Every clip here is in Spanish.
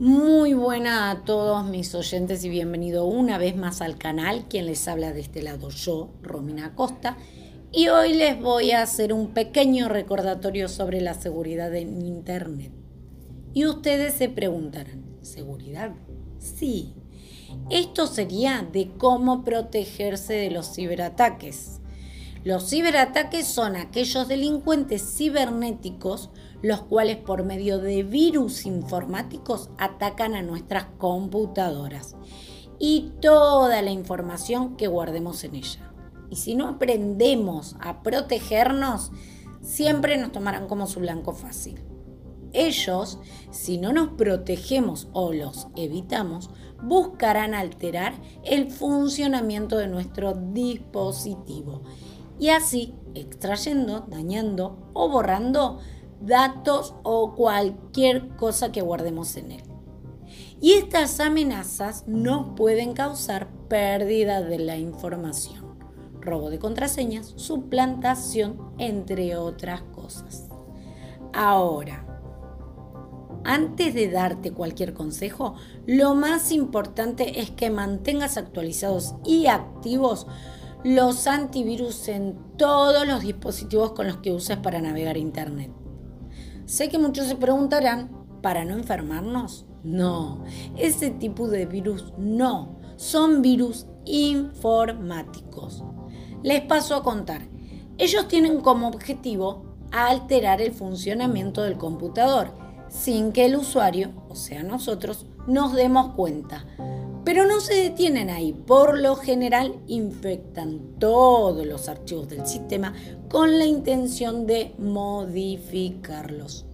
Muy buena a todos mis oyentes y bienvenido una vez más al canal. Quien les habla de este lado yo, Romina Costa. Y hoy les voy a hacer un pequeño recordatorio sobre la seguridad en Internet. Y ustedes se preguntarán, ¿seguridad? Sí. Esto sería de cómo protegerse de los ciberataques. Los ciberataques son aquellos delincuentes cibernéticos los cuales por medio de virus informáticos atacan a nuestras computadoras y toda la información que guardemos en ella. Y si no aprendemos a protegernos, siempre nos tomarán como su blanco fácil. Ellos, si no nos protegemos o los evitamos, buscarán alterar el funcionamiento de nuestro dispositivo y así extrayendo, dañando o borrando datos o cualquier cosa que guardemos en él. Y estas amenazas no pueden causar pérdida de la información, robo de contraseñas, suplantación, entre otras cosas. Ahora, antes de darte cualquier consejo, lo más importante es que mantengas actualizados y activos los antivirus en todos los dispositivos con los que uses para navegar Internet. Sé que muchos se preguntarán, ¿para no enfermarnos? No, ese tipo de virus no, son virus informáticos. Les paso a contar. Ellos tienen como objetivo alterar el funcionamiento del computador sin que el usuario, o sea nosotros, nos demos cuenta. Pero no se detienen ahí, por lo general infectan todos los archivos del sistema con la intención de modificarlos.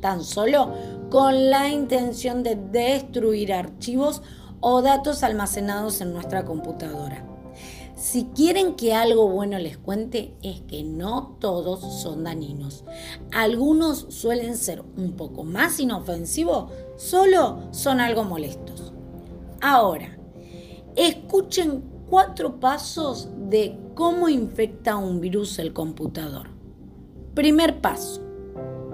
Tan solo con la intención de destruir archivos o datos almacenados en nuestra computadora. Si quieren que algo bueno les cuente, es que no todos son dañinos. Algunos suelen ser un poco más inofensivos, solo son algo molestos. Ahora, escuchen cuatro pasos de cómo infecta un virus el computador. Primer paso.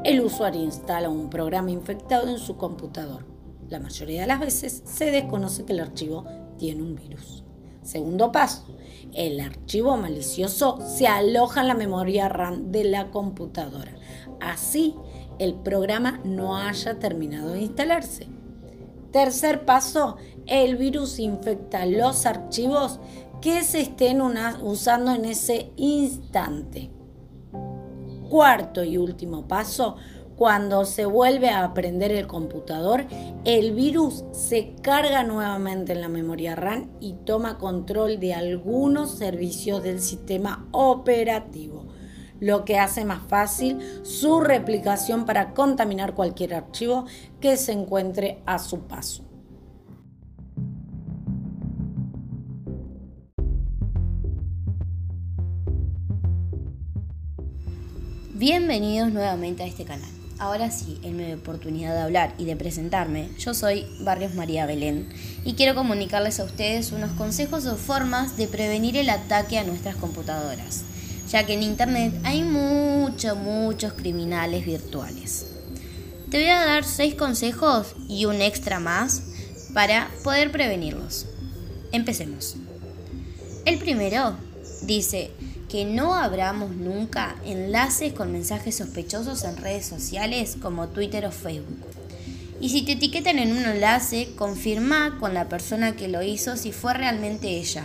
El usuario instala un programa infectado en su computador. La mayoría de las veces se desconoce que el archivo tiene un virus. Segundo paso. El archivo malicioso se aloja en la memoria RAM de la computadora. Así, el programa no haya terminado de instalarse. Tercer paso, el virus infecta los archivos que se estén usando en ese instante. Cuarto y último paso, cuando se vuelve a aprender el computador, el virus se carga nuevamente en la memoria RAM y toma control de algunos servicios del sistema operativo lo que hace más fácil su replicación para contaminar cualquier archivo que se encuentre a su paso. Bienvenidos nuevamente a este canal. Ahora sí, en mi oportunidad de hablar y de presentarme, yo soy Barrios María Belén y quiero comunicarles a ustedes unos consejos o formas de prevenir el ataque a nuestras computadoras ya que en Internet hay muchos, muchos criminales virtuales. Te voy a dar seis consejos y un extra más para poder prevenirlos. Empecemos. El primero dice que no abramos nunca enlaces con mensajes sospechosos en redes sociales como Twitter o Facebook. Y si te etiquetan en un enlace, confirma con la persona que lo hizo si fue realmente ella.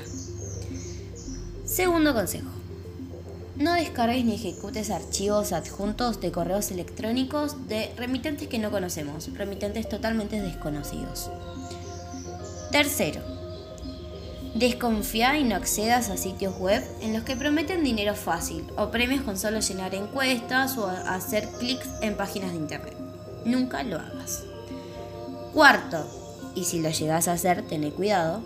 Segundo consejo. No descargues ni ejecutes archivos adjuntos de correos electrónicos de remitentes que no conocemos, remitentes totalmente desconocidos. Tercero, desconfía y no accedas a sitios web en los que prometen dinero fácil o premios con solo llenar encuestas o hacer clics en páginas de internet. Nunca lo hagas. Cuarto, y si lo llegas a hacer, ten cuidado,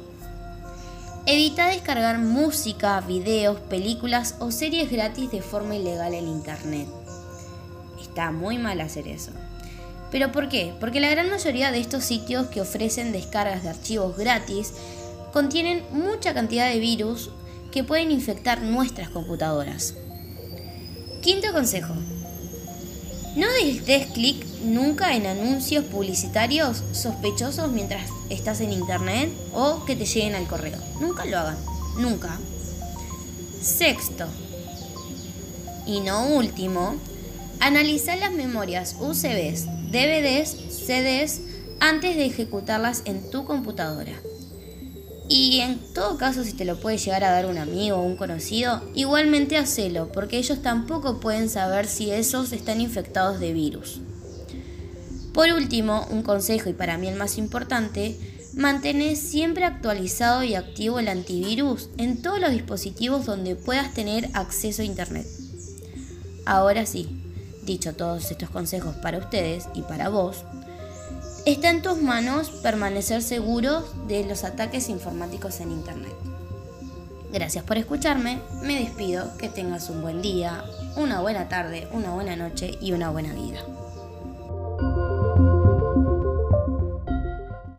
Evita descargar música, videos, películas o series gratis de forma ilegal en Internet. Está muy mal hacer eso. ¿Pero por qué? Porque la gran mayoría de estos sitios que ofrecen descargas de archivos gratis contienen mucha cantidad de virus que pueden infectar nuestras computadoras. Quinto consejo. No des clic nunca en anuncios publicitarios sospechosos mientras estás en internet o que te lleguen al correo. Nunca lo hagan. Nunca. Sexto. Y no último, analizar las memorias UCBs, DVDs, CDs antes de ejecutarlas en tu computadora. Y en todo caso, si te lo puede llegar a dar un amigo o un conocido, igualmente hacelo, porque ellos tampoco pueden saber si esos están infectados de virus. Por último, un consejo y para mí el más importante, mantener siempre actualizado y activo el antivirus en todos los dispositivos donde puedas tener acceso a Internet. Ahora sí, dicho todos estos consejos para ustedes y para vos, está en tus manos permanecer seguro de los ataques informáticos en Internet. Gracias por escucharme, me despido, que tengas un buen día, una buena tarde, una buena noche y una buena vida.